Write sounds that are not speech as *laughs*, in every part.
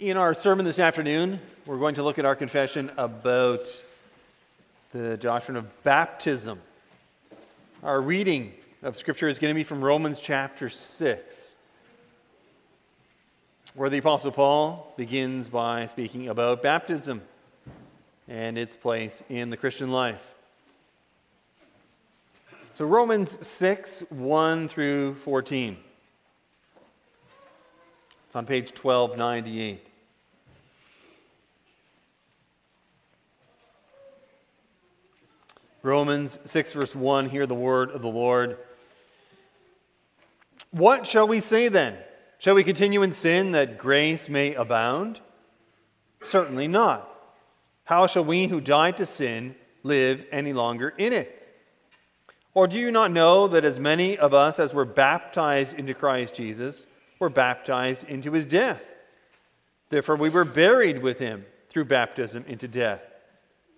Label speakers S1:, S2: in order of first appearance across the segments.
S1: In our sermon this afternoon, we're going to look at our confession about the doctrine of baptism. Our reading of Scripture is going to be from Romans chapter 6, where the Apostle Paul begins by speaking about baptism and its place in the Christian life. So, Romans 6 1 through 14. It's on page 1298. Romans 6, verse 1, hear the word of the Lord. What shall we say then? Shall we continue in sin that grace may abound? Certainly not. How shall we who died to sin live any longer in it? Or do you not know that as many of us as were baptized into Christ Jesus were baptized into his death? Therefore, we were buried with him through baptism into death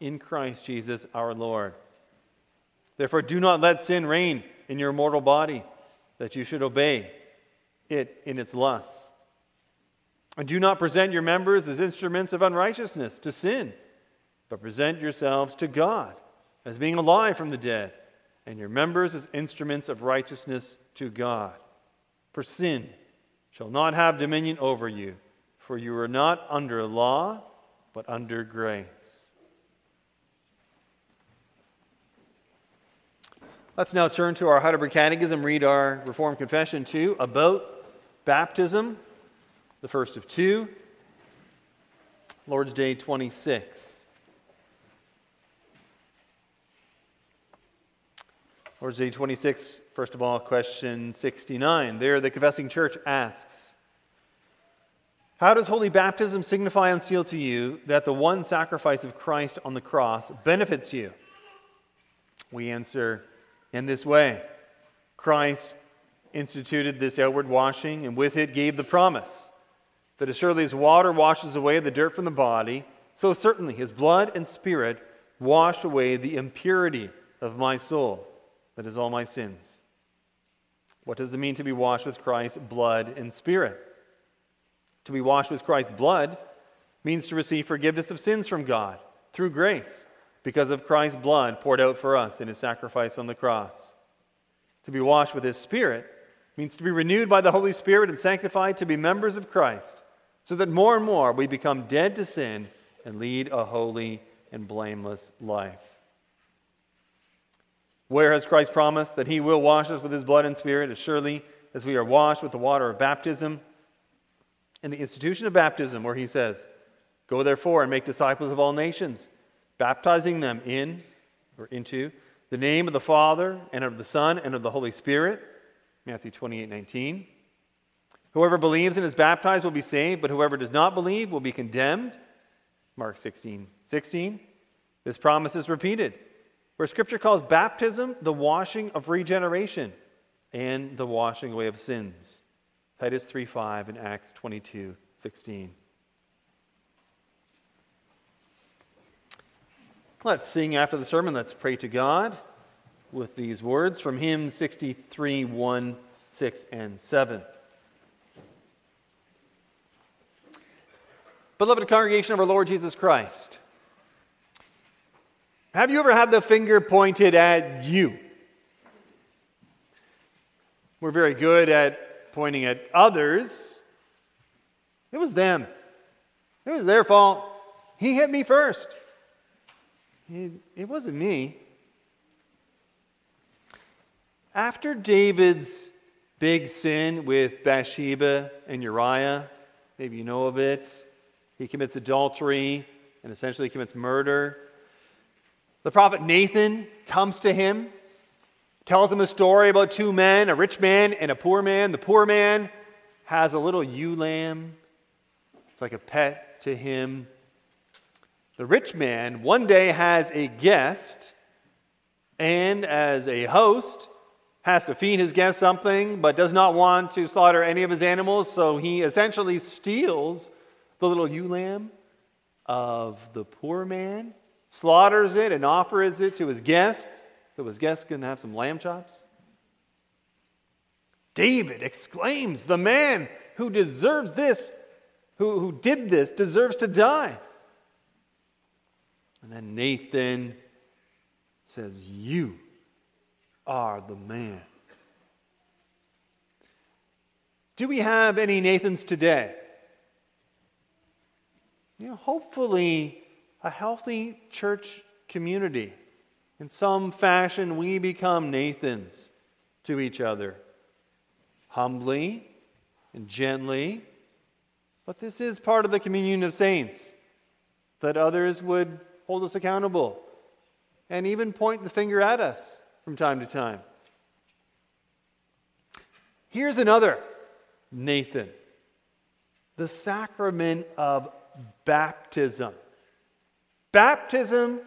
S1: in Christ Jesus our Lord. Therefore, do not let sin reign in your mortal body, that you should obey it in its lusts. And do not present your members as instruments of unrighteousness to sin, but present yourselves to God as being alive from the dead, and your members as instruments of righteousness to God. For sin shall not have dominion over you, for you are not under law, but under grace. Let's now turn to our Heidelberg Catechism, read our Reformed Confession too about baptism, the first of two, Lord's Day 26. Lord's Day 26, first of all, question 69. There, the confessing church asks How does holy baptism signify and seal to you that the one sacrifice of Christ on the cross benefits you? We answer, in this way. Christ instituted this outward washing, and with it gave the promise that as surely as water washes away the dirt from the body, so certainly his blood and spirit wash away the impurity of my soul, that is, all my sins. What does it mean to be washed with Christ's blood and spirit? To be washed with Christ's blood means to receive forgiveness of sins from God through grace because of Christ's blood poured out for us in his sacrifice on the cross. To be washed with his Spirit means to be renewed by the Holy Spirit and sanctified to be members of Christ, so that more and more we become dead to sin and lead a holy and blameless life. Where has Christ promised that he will wash us with his blood and spirit as surely as we are washed with the water of baptism? In the institution of baptism, where he says, Go therefore and make disciples of all nations baptizing them in or into the name of the Father and of the Son and of the Holy Spirit. Matthew 28 19. Whoever believes and is baptized will be saved, but whoever does not believe will be condemned. Mark 16 16. This promise is repeated, where Scripture calls baptism the washing of regeneration and the washing away of sins. Titus 3 5 and Acts 22 16. Let's sing after the sermon. Let's pray to God with these words from hymn 63 1, 6, and 7. Beloved congregation of our Lord Jesus Christ, have you ever had the finger pointed at you? We're very good at pointing at others. It was them. It was their fault. He hit me first. It, wasn't me. After David's big sin with Bathsheba and Uriah, maybe you know of it, he commits adultery and essentially commits murder. The prophet Nathan comes to him, tells him a story about two men, a rich man and a poor man. The poor man has a little ewe lamb, it's like a pet to him. The rich man one day has a guest, and as a host, has to feed his guest something, but does not want to slaughter any of his animals, so he essentially steals the little ewe lamb of the poor man, slaughters it, and offers it to his guest, so his guest can have some lamb chops. David exclaims, The man who deserves this, who, who did this, deserves to die. And then Nathan says, You are the man. Do we have any Nathans today? You know, hopefully, a healthy church community. In some fashion, we become Nathans to each other, humbly and gently. But this is part of the communion of saints, that others would hold us accountable and even point the finger at us from time to time. Here's another Nathan the sacrament of baptism. Baptism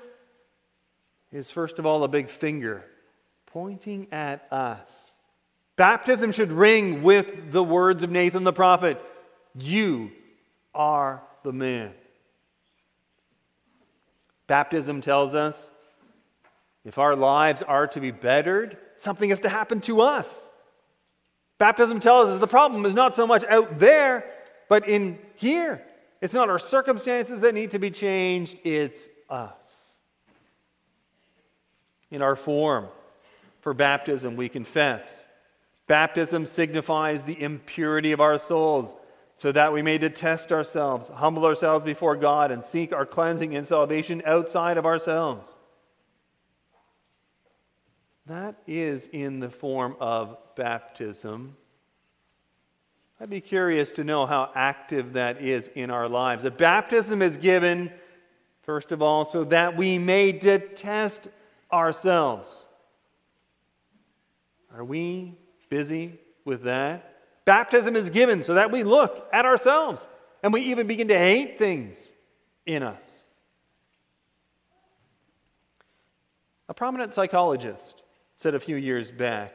S1: is, first of all, a big finger pointing at us. Baptism should ring with the words of Nathan the prophet You are the man. Baptism tells us if our lives are to be bettered, something has to happen to us. Baptism tells us the problem is not so much out there, but in here. It's not our circumstances that need to be changed, it's us. In our form for baptism, we confess. Baptism signifies the impurity of our souls so that we may detest ourselves, humble ourselves before God, and seek our cleansing and salvation outside of ourselves. That is in the form of baptism. I'd be curious to know how active that is in our lives. The baptism is given, first of all, so that we may detest ourselves. Are we busy with that? Baptism is given so that we look at ourselves and we even begin to hate things in us. A prominent psychologist said a few years back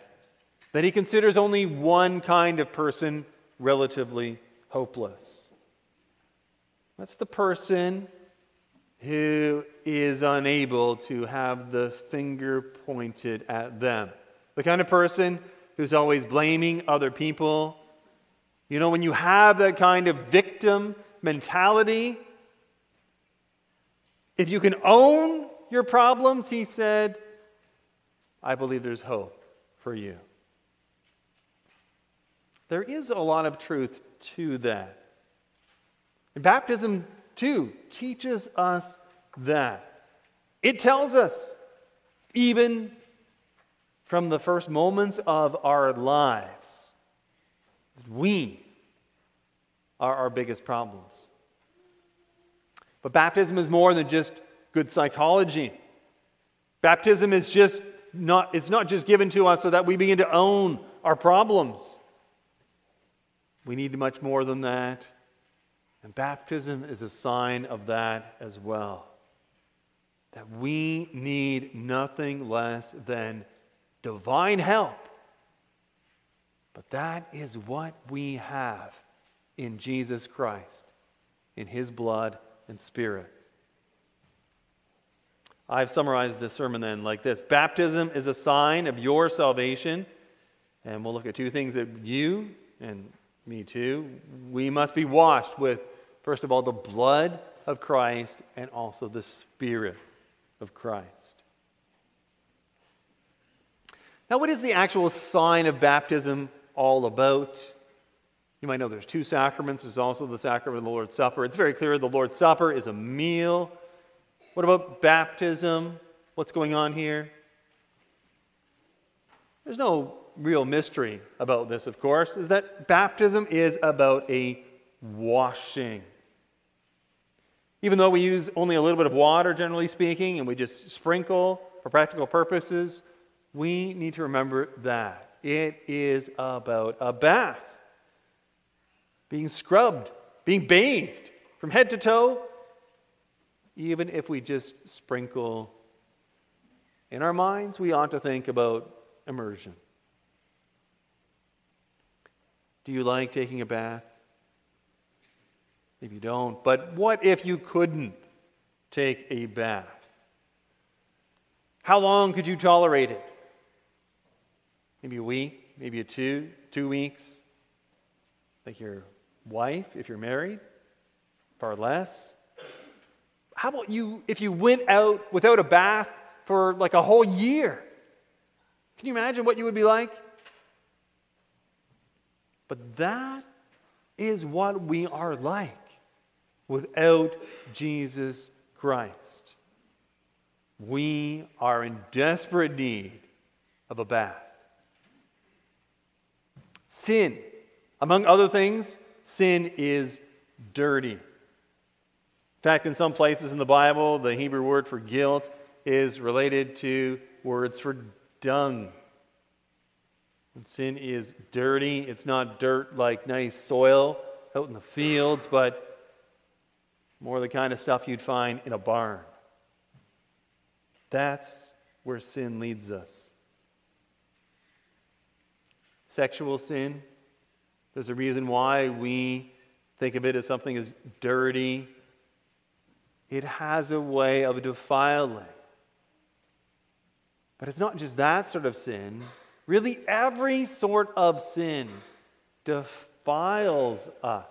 S1: that he considers only one kind of person relatively hopeless. That's the person who is unable to have the finger pointed at them. The kind of person who's always blaming other people. You know, when you have that kind of victim mentality, if you can own your problems, he said, I believe there's hope for you. There is a lot of truth to that. And baptism, too, teaches us that. It tells us, even from the first moments of our lives, we are our biggest problems. But baptism is more than just good psychology. Baptism is just not, it's not just given to us so that we begin to own our problems. We need much more than that. And baptism is a sign of that as well. That we need nothing less than divine help. But that is what we have in Jesus Christ, in his blood and spirit. I've summarized this sermon then like this Baptism is a sign of your salvation. And we'll look at two things that you and me too, we must be washed with, first of all, the blood of Christ and also the Spirit of Christ. Now, what is the actual sign of baptism all about? You might know there's two sacraments. There's also the sacrament of the Lord's Supper. It's very clear the Lord's Supper is a meal. What about baptism? What's going on here? There's no real mystery about this, of course, is that baptism is about a washing. Even though we use only a little bit of water, generally speaking, and we just sprinkle for practical purposes, we need to remember that. It is about a bath, being scrubbed, being bathed from head to toe, even if we just sprinkle. In our minds, we ought to think about immersion. Do you like taking a bath? Maybe you don't. But what if you couldn't take a bath? How long could you tolerate it? Maybe a week, maybe a two, two weeks. Like your wife, if you're married, far less. How about you if you went out without a bath for like a whole year? Can you imagine what you would be like? But that is what we are like without Jesus Christ. We are in desperate need of a bath. Sin, among other things, sin is dirty. In fact, in some places in the Bible, the Hebrew word for guilt is related to words for dung. Sin is dirty. It's not dirt like nice soil out in the fields, but more the kind of stuff you'd find in a barn. That's where sin leads us. Sexual sin, there's a reason why we think of it as something as dirty. It has a way of defiling. But it's not just that sort of sin. Really, every sort of sin defiles us.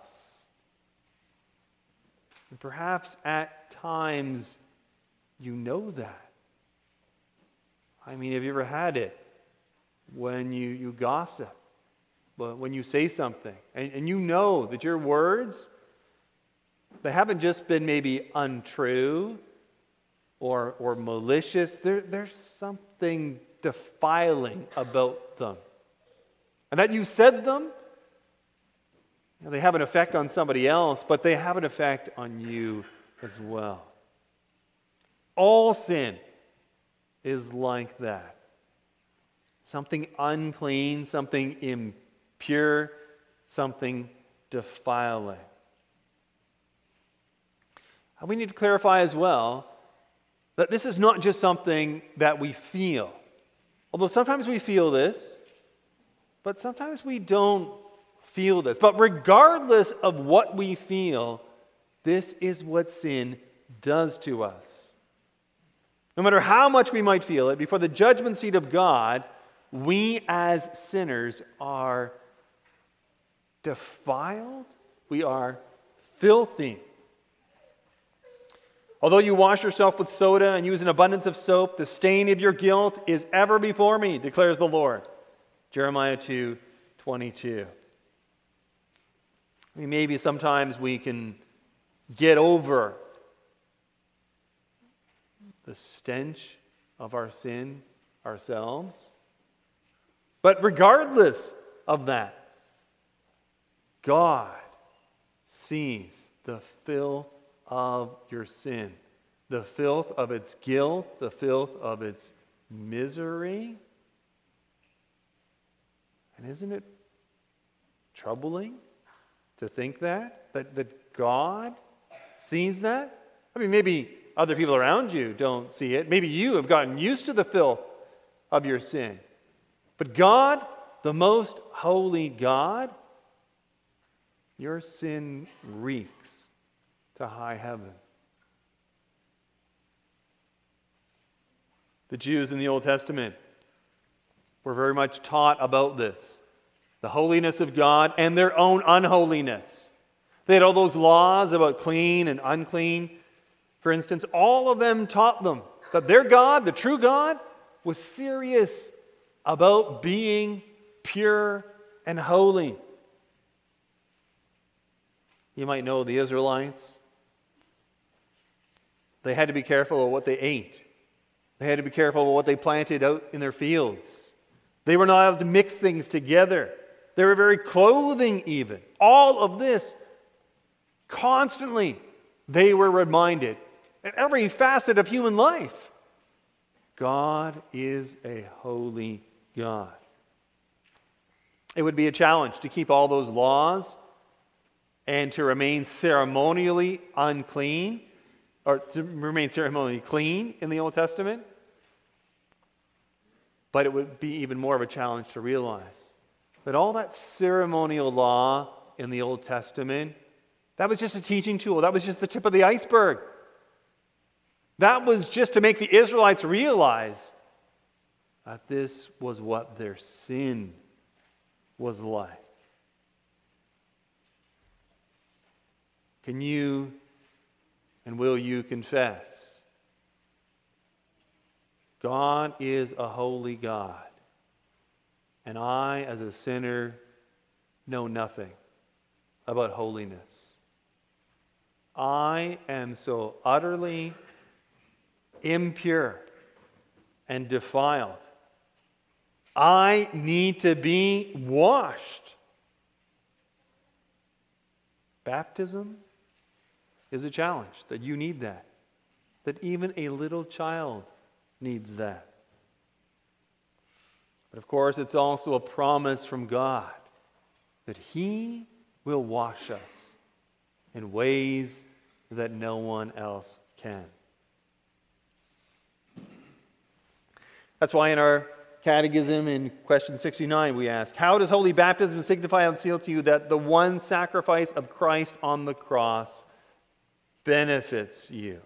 S1: And perhaps at times you know that. I mean, have you ever had it when you, you gossip, when you say something, and, and you know that your words, they haven't just been maybe untrue or, or malicious, there, there's something defiling about them. And that you said them, you know, they have an effect on somebody else, but they have an effect on you as well. All sin is like that something unclean, something impure, something defiling. We need to clarify as well that this is not just something that we feel. Although sometimes we feel this, but sometimes we don't feel this. But regardless of what we feel, this is what sin does to us. No matter how much we might feel it, before the judgment seat of God, we as sinners are defiled, we are filthy. Although you wash yourself with soda and use an abundance of soap, the stain of your guilt is ever before me, declares the Lord. Jeremiah 2 22. I mean, maybe sometimes we can get over the stench of our sin ourselves. But regardless of that, God sees the filth of your sin, the filth of its guilt, the filth of its misery. And isn't it troubling to think that? That, that God sees that? I mean, maybe other people around you don't see it. Maybe you have gotten used to the filth of your sin. But God, the most holy God, your sin reeks to high heaven. The Jews in the Old Testament were very much taught about this the holiness of God and their own unholiness. They had all those laws about clean and unclean. For instance, all of them taught them that their God, the true God, was serious about being pure and holy. You might know the Israelites. They had to be careful of what they ate. They had to be careful of what they planted out in their fields. They were not allowed to mix things together. Their very clothing, even. All of this, constantly, they were reminded. In every facet of human life, God is a holy God. It would be a challenge to keep all those laws and to remain ceremonially unclean, or to remain ceremonially clean in the Old Testament. But it would be even more of a challenge to realize that all that ceremonial law in the Old Testament, that was just a teaching tool. That was just the tip of the iceberg. That was just to make the Israelites realize that this was what their sin was like. Can you and will you confess God is a holy God. And I, as a sinner, know nothing about holiness. I am so utterly impure and defiled. I need to be washed. Baptism is a challenge that you need that, that even a little child needs that. But of course, it's also a promise from God that He will wash us in ways that no one else can. That's why in our catechism in question 69 we ask, How does holy baptism signify and seal to you that the one sacrifice of Christ on the cross benefits you?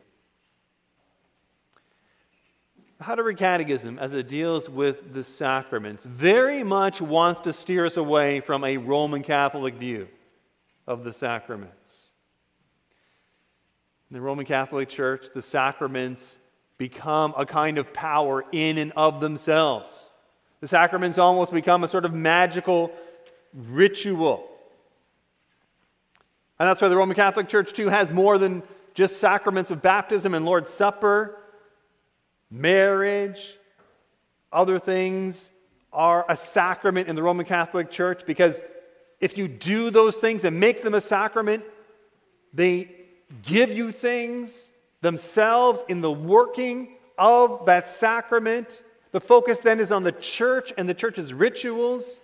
S1: Heidelberg Catechism, as it deals with the sacraments, very much wants to steer us away from a Roman Catholic view of the sacraments. In the Roman Catholic Church, the sacraments become a kind of power in and of themselves. The sacraments almost become a sort of magical ritual. And that's why the Roman Catholic Church, too, has more than just sacraments of baptism and Lord's Supper marriage, other things are a sacrament in the Roman Catholic Church because if you do those things and make them a sacrament, they give you things themselves in the working of that sacrament. The focus then is on the church and the church's rituals.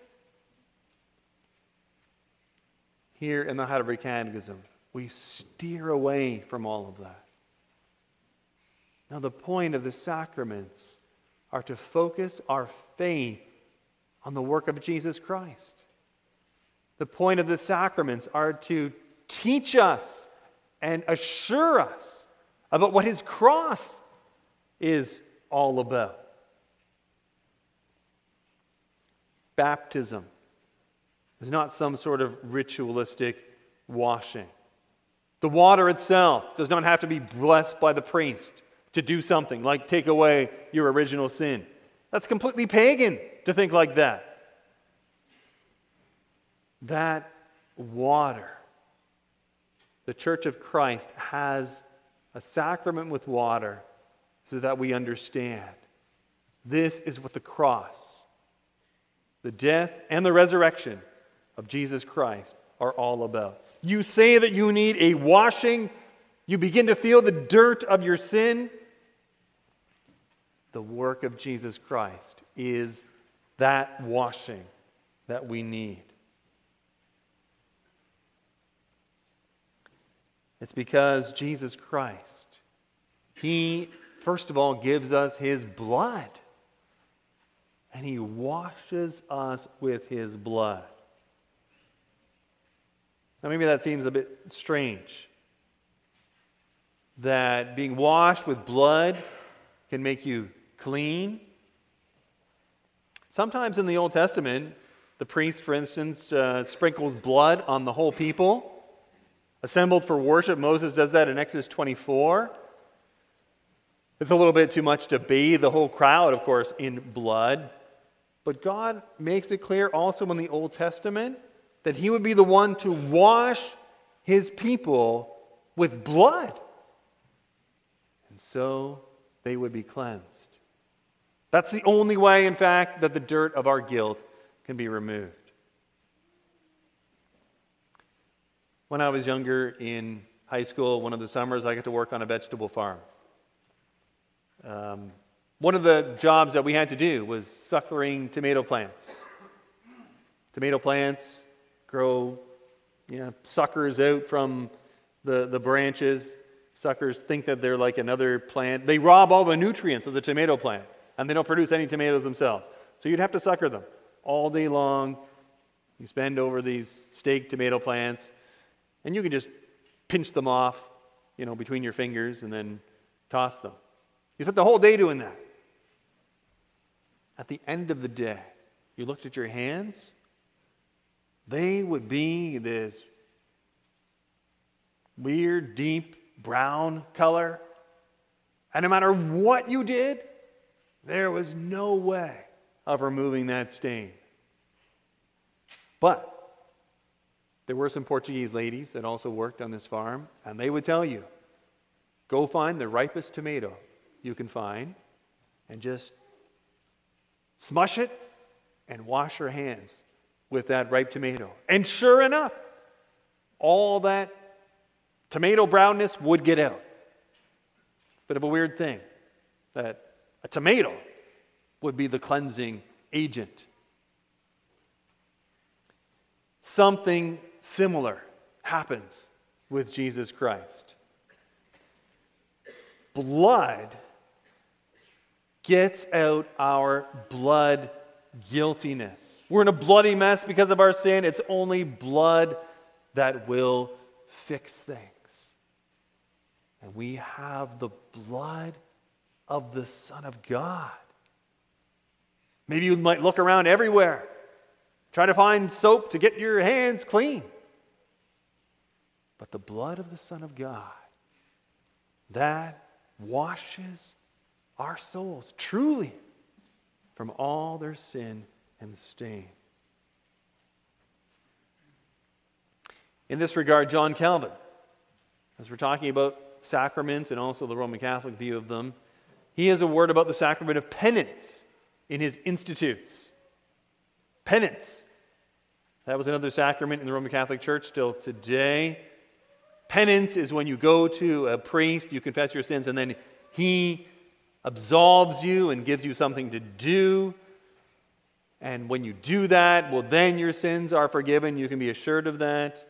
S1: Here in the Heidelberg Catechism, we steer away from all of that. Now, the point of the sacraments are to focus our faith on the work of Jesus Christ. The point of the sacraments are to teach us and assure us about what his cross is all about. Baptism is not some sort of ritualistic washing. The water itself does not have to be blessed by the priest to do something, like take away your original sin. That's completely pagan to think like that. That water, the Church of Christ has a sacrament with water so that we understand this is what the cross, the death, and the resurrection of Jesus Christ are all about. You say that you need a washing, you begin to feel the dirt of your sin the work of Jesus Christ is that washing that we need. It's because Jesus Christ, He, first of all, gives us His blood. And He washes us with His blood. Now, maybe that seems a bit strange. That being washed with blood can make you clean. Sometimes in the Old Testament, the priest, for instance, uh, sprinkles blood on the whole people. Assembled for worship, Moses does that in Exodus 24. It's a little bit too much to bathe the whole crowd, of course, in blood. But God makes it clear also in the Old Testament that He would be the one to wash his people with blood. And so they would be cleansed. That's the only way, in fact, that the dirt of our guilt can be removed. When I was younger in high school, one of the summers, I got to work on a vegetable farm. Um, one of the jobs that we had to do was suckering tomato plants. Tomato plants grow you know, suckers out from the, the branches. Suckers think that they're like another plant. They rob all the nutrients of the tomato plant, and they don't produce any tomatoes themselves. So you'd have to sucker them all day long. You spend over these stake tomato plants, and you can just pinch them off, you know, between your fingers and then toss them. You spent the whole day doing that. At the end of the day, you looked at your hands, they would be this weird, deep brown color. And no matter what you did, there was no way of removing that stain. But there were some Portuguese ladies that also worked on this farm, and they would tell you go find the ripest tomato you can find and just smush it and wash your hands with that ripe tomato. And sure enough, all that tomato brownness would get out. Bit of a weird thing that a tomato would be the cleansing agent. Something similar happens with Jesus Christ. Blood gets out our blood guiltiness. We're in a bloody mess because of our sin. It's only blood that will fix things. And we have the blood of the Son of God. Maybe you might look around everywhere, try to find soap to get your hands clean. But the blood of the Son of God, that washes our souls truly from all their sin and stain. In this regard, John Calvin, as we're talking about sacraments and also the Roman Catholic view of them, he has a word about the sacrament of penance in his Institutes. Penance. That was another sacrament in the Roman Catholic Church still today. Penance is when you go to a priest, you confess your sins, and then he absolves you and gives you something to do. And when you do that, well, then your sins are forgiven. You can be assured of that.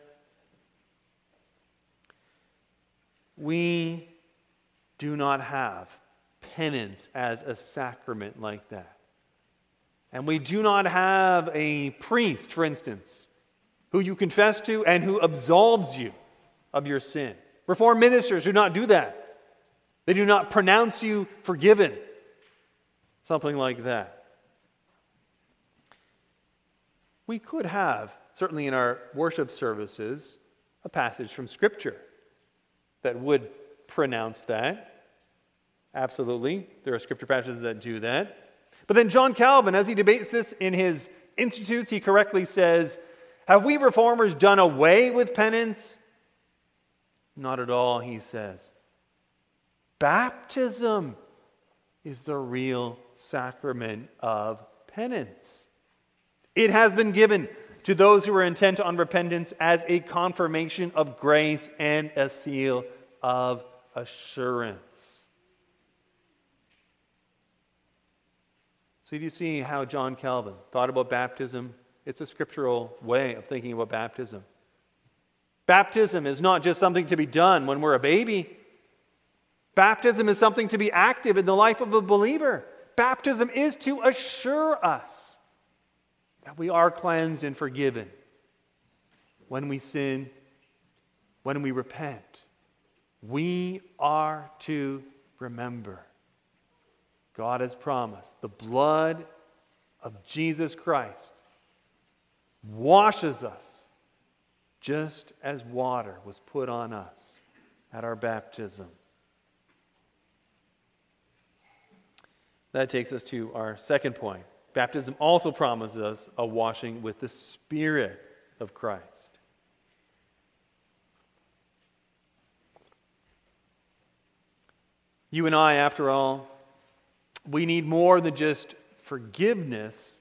S1: We do not have penance as a sacrament like that. And we do not have a priest, for instance, who you confess to and who absolves you of your sin. Reformed ministers do not do that. They do not pronounce you forgiven. Something like that. We could have, certainly in our worship services, a passage from Scripture that would pronounce that. Absolutely. There are scripture passages that do that. But then John Calvin, as he debates this in his Institutes, he correctly says, Have we reformers done away with penance? Not at all, he says. Baptism is the real sacrament of penance. It has been given to those who are intent on repentance as a confirmation of grace and a seal of assurance. So, do you see how John Calvin thought about baptism? It's a scriptural way of thinking about baptism. Baptism is not just something to be done when we're a baby. Baptism is something to be active in the life of a believer. Baptism is to assure us that we are cleansed and forgiven when we sin, when we repent. We are to remember. God has promised the blood of Jesus Christ washes us just as water was put on us at our baptism. That takes us to our second point. Baptism also promises us a washing with the Spirit of Christ. You and I, after all, we need more than just forgiveness,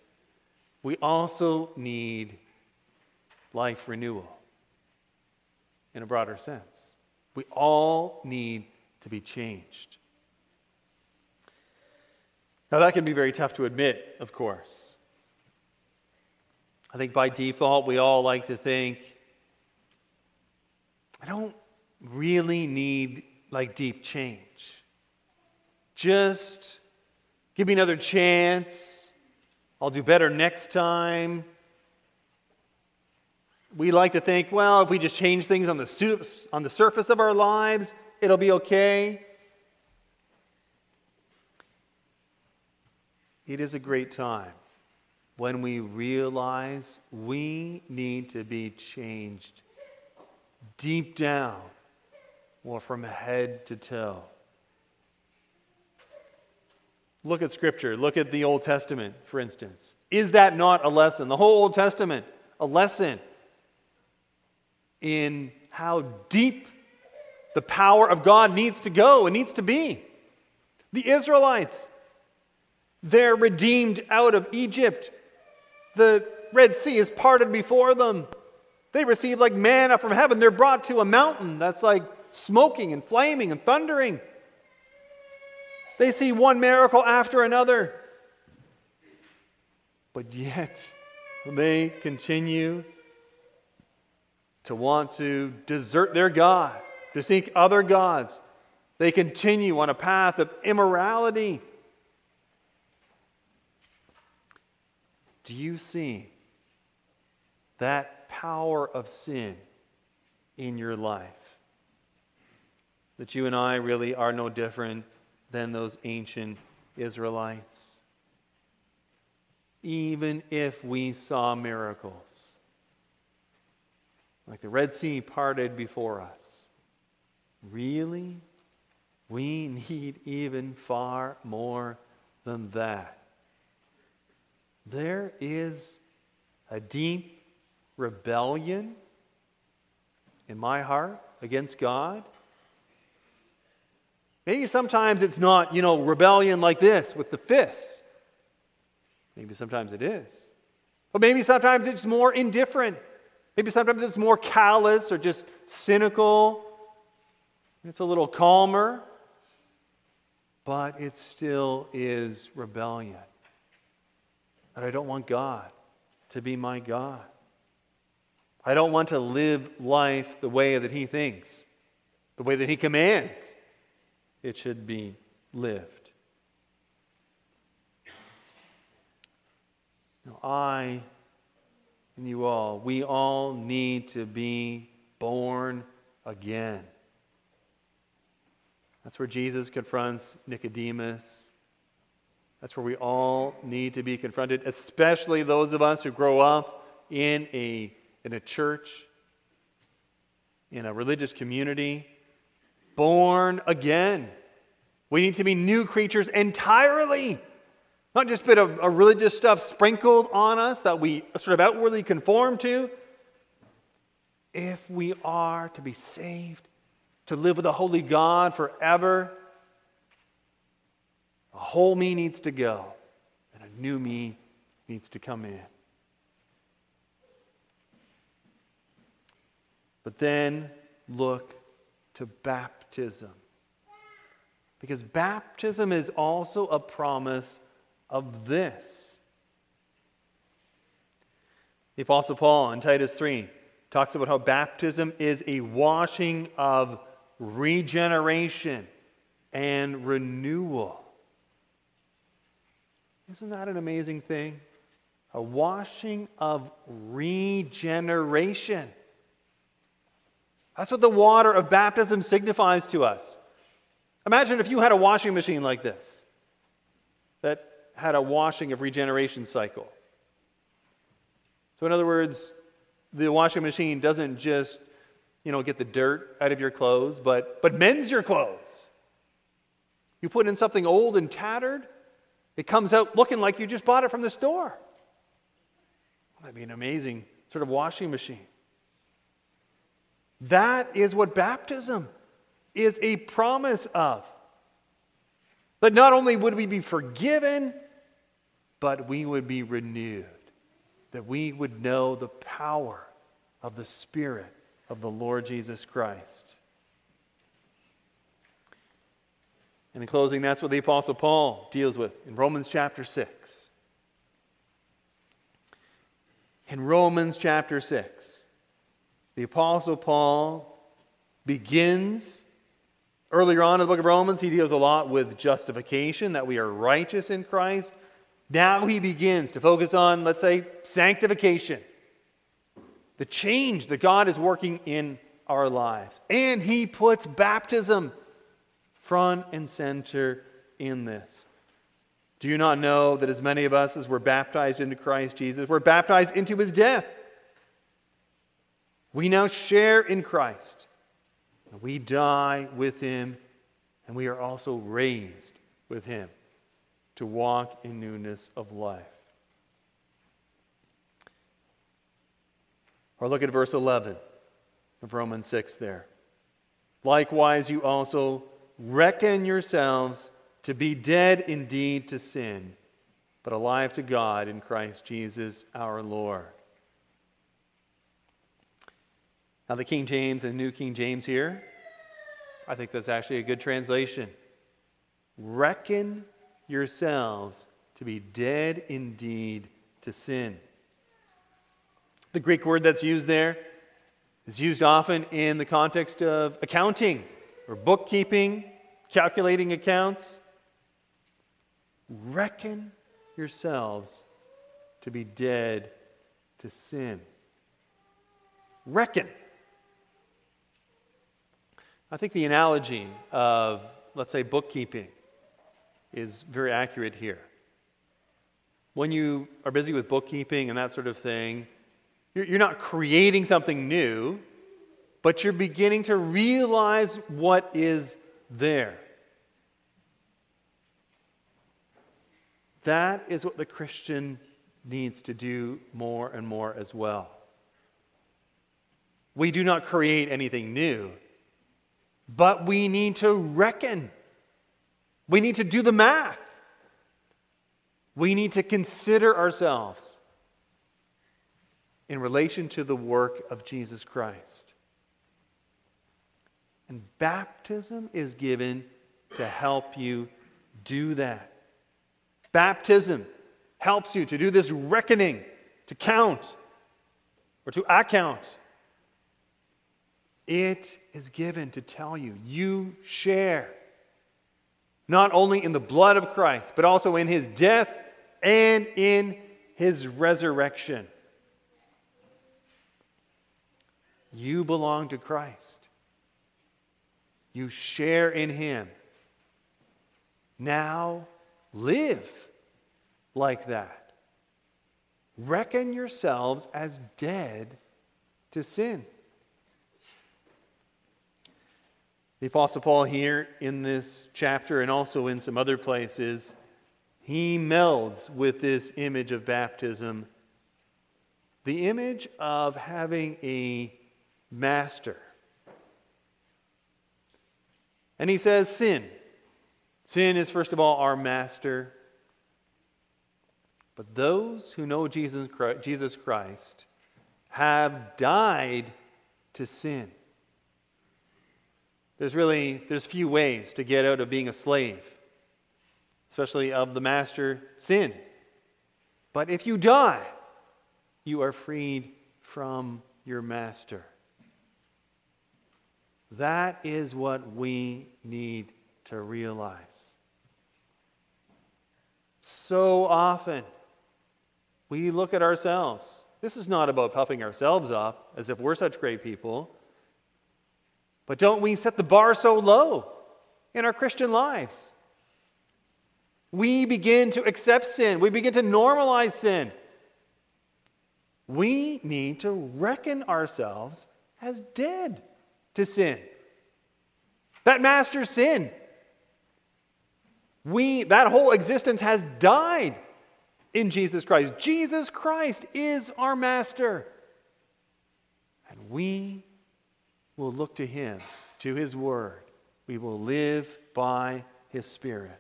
S1: we also need life renewal in a broader sense. We all need to be changed. Now, that can be very tough to admit, of course. I think by default, we all like to think, I don't really need like deep change. Just give me another chance. I'll do better next time. We like to think, well, if we just change things on the, on the surface of our lives, it'll be okay. It is a great time when we realize we need to be changed deep down or from head to toe. Look at Scripture. Look at the Old Testament, for instance. Is that not a lesson? The whole Old Testament, a lesson in how deep the power of God needs to go and needs to be. The Israelites, they're redeemed out of Egypt. The Red Sea is parted before them. They receive like manna from heaven. They're brought to a mountain that's like smoking and flaming and thundering. They see one miracle after another. But yet, they continue to want to desert their God, to seek other gods. They continue on a path of immorality. Do you see that power of sin in your life. That you and I really are no different than those ancient Israelites. Even if we saw miracles, like the Red Sea parted before us, really? We *laughs* need even far more than that. There is a deep rebellion in my heart against God. Maybe sometimes it's not, you know, rebellion like this with the fists. Maybe sometimes it is. But maybe sometimes it's more indifferent. Maybe sometimes it's more callous or just cynical. It's a little calmer. But it still is rebellion. And I don't want God to be my God. I don't want to live life the way that He thinks, the way that He commands it should be lived. Now, I and you all, we all need to be born again. That's where Jesus confronts Nicodemus. That's where we all need to be confronted, especially those of us who grow up in a in a church, in a religious community, born again. We need to be new creatures entirely. Not just a bit of, religious stuff sprinkled on us that we sort of outwardly conform to. If we are to be saved, to live with a holy God forever, a whole me needs to go, and a new me needs to come in. But then look to baptism. Because baptism is also a promise of this. The Apostle Paul in Titus 3 talks about how baptism is a washing of regeneration and renewal. Isn't that an amazing thing? A washing of regeneration. That's what the water of baptism signifies to us. Imagine if you had a washing machine like this that had a washing of regeneration cycle. So, in other words, the washing machine doesn't just, you know, get the dirt out of your clothes, but, but mends your clothes. You put in something old and tattered, it comes out looking like you just bought it from the store. That'd be an amazing sort of washing machine. That is what baptism is a promise of. That not only would we be forgiven, but we would be renewed. That we would know the power of the Spirit of the Lord Jesus Christ. And in closing, that's what the Apostle Paul deals with in Romans chapter 6. In Romans chapter 6, the Apostle Paul begins earlier on in the book of Romans. He deals a lot with justification, that we are righteous in Christ. Now he begins to focus on, let's say, sanctification, the change that God is working in our lives. And he puts baptism front and center in this. Do you not know that as many of us as were baptized into Christ Jesus were baptized into his death? We now share in Christ. We die with him, and we are also raised with him to walk in newness of life. Or look at verse 11 of Romans 6 there. Likewise, you also reckon yourselves to be dead indeed to sin, but alive to God in Christ Jesus our Lord. Now, the King James and New King James here, I think that's actually a good translation. Reckon yourselves to be dead indeed to sin. The Greek word that's used there is used often in the context of accounting or bookkeeping, calculating accounts. Reckon yourselves to be dead to sin. Reckon. I think the analogy of, let's say, bookkeeping is very accurate here. When you are busy with bookkeeping and that sort of thing, you're not creating something new, but you're beginning to realize what is there. That is what the Christian needs to do more and more as well. We do not create anything new, but we need to reckon. We need to do the math. We need to consider ourselves in relation to the work of Jesus Christ. And baptism is given to help you do that. Baptism helps you to do this reckoning, to count, or to account. It is given to tell you you share not only in the blood of Christ, but also in his death and in his resurrection. You belong to Christ. You share in him. Now live like that. Reckon yourselves as dead to sin. The Apostle Paul, here in this chapter and also in some other places, he melds with this image of baptism the image of having a master. And he says, Sin. Sin is, first of all, our master. But those who know Jesus Christ have died to sin. There's really there's few ways to get out of being a slave, especially of the master sin. But if you die, you are freed from your master. That is what we need to realize. So often, we look at ourselves. This is not about puffing ourselves up as if we're such great people. But don't we set the bar so low in our Christian lives? We begin to accept sin, we begin to normalize sin. We need to reckon ourselves as dead to sin. That master sin. We, that whole existence has died in Jesus Christ. Jesus Christ is our master. And we will look to him, to his word. We will live by his spirit.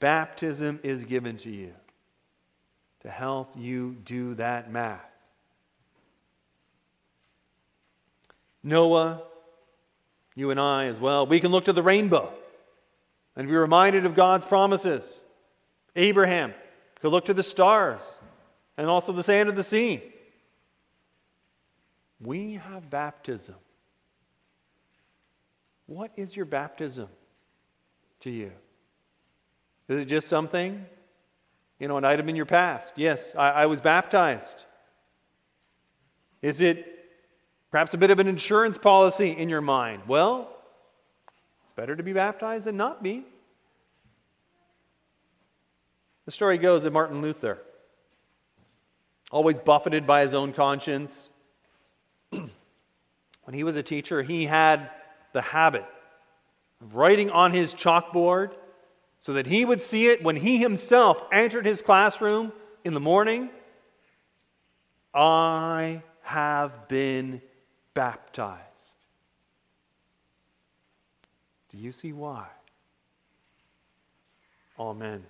S1: Baptism is given to you to help you do that math. Noah, you and I as well, we can look to the rainbow and be reminded of God's promises. Abraham could look to the stars and also the sand of the sea. We have baptism. What is your baptism to you? Is it just something? You know, an item in your past? Yes, I, I was baptized. Is it perhaps a bit of an insurance policy in your mind? Well, it's better to be baptized than not be. The story goes that Martin Luther, always buffeted by his own conscience, *clears throat* when he was a teacher, he had the habit of writing on his chalkboard so that he would see it when he himself entered his classroom in the morning. I have been baptized. Do you see why? Amen.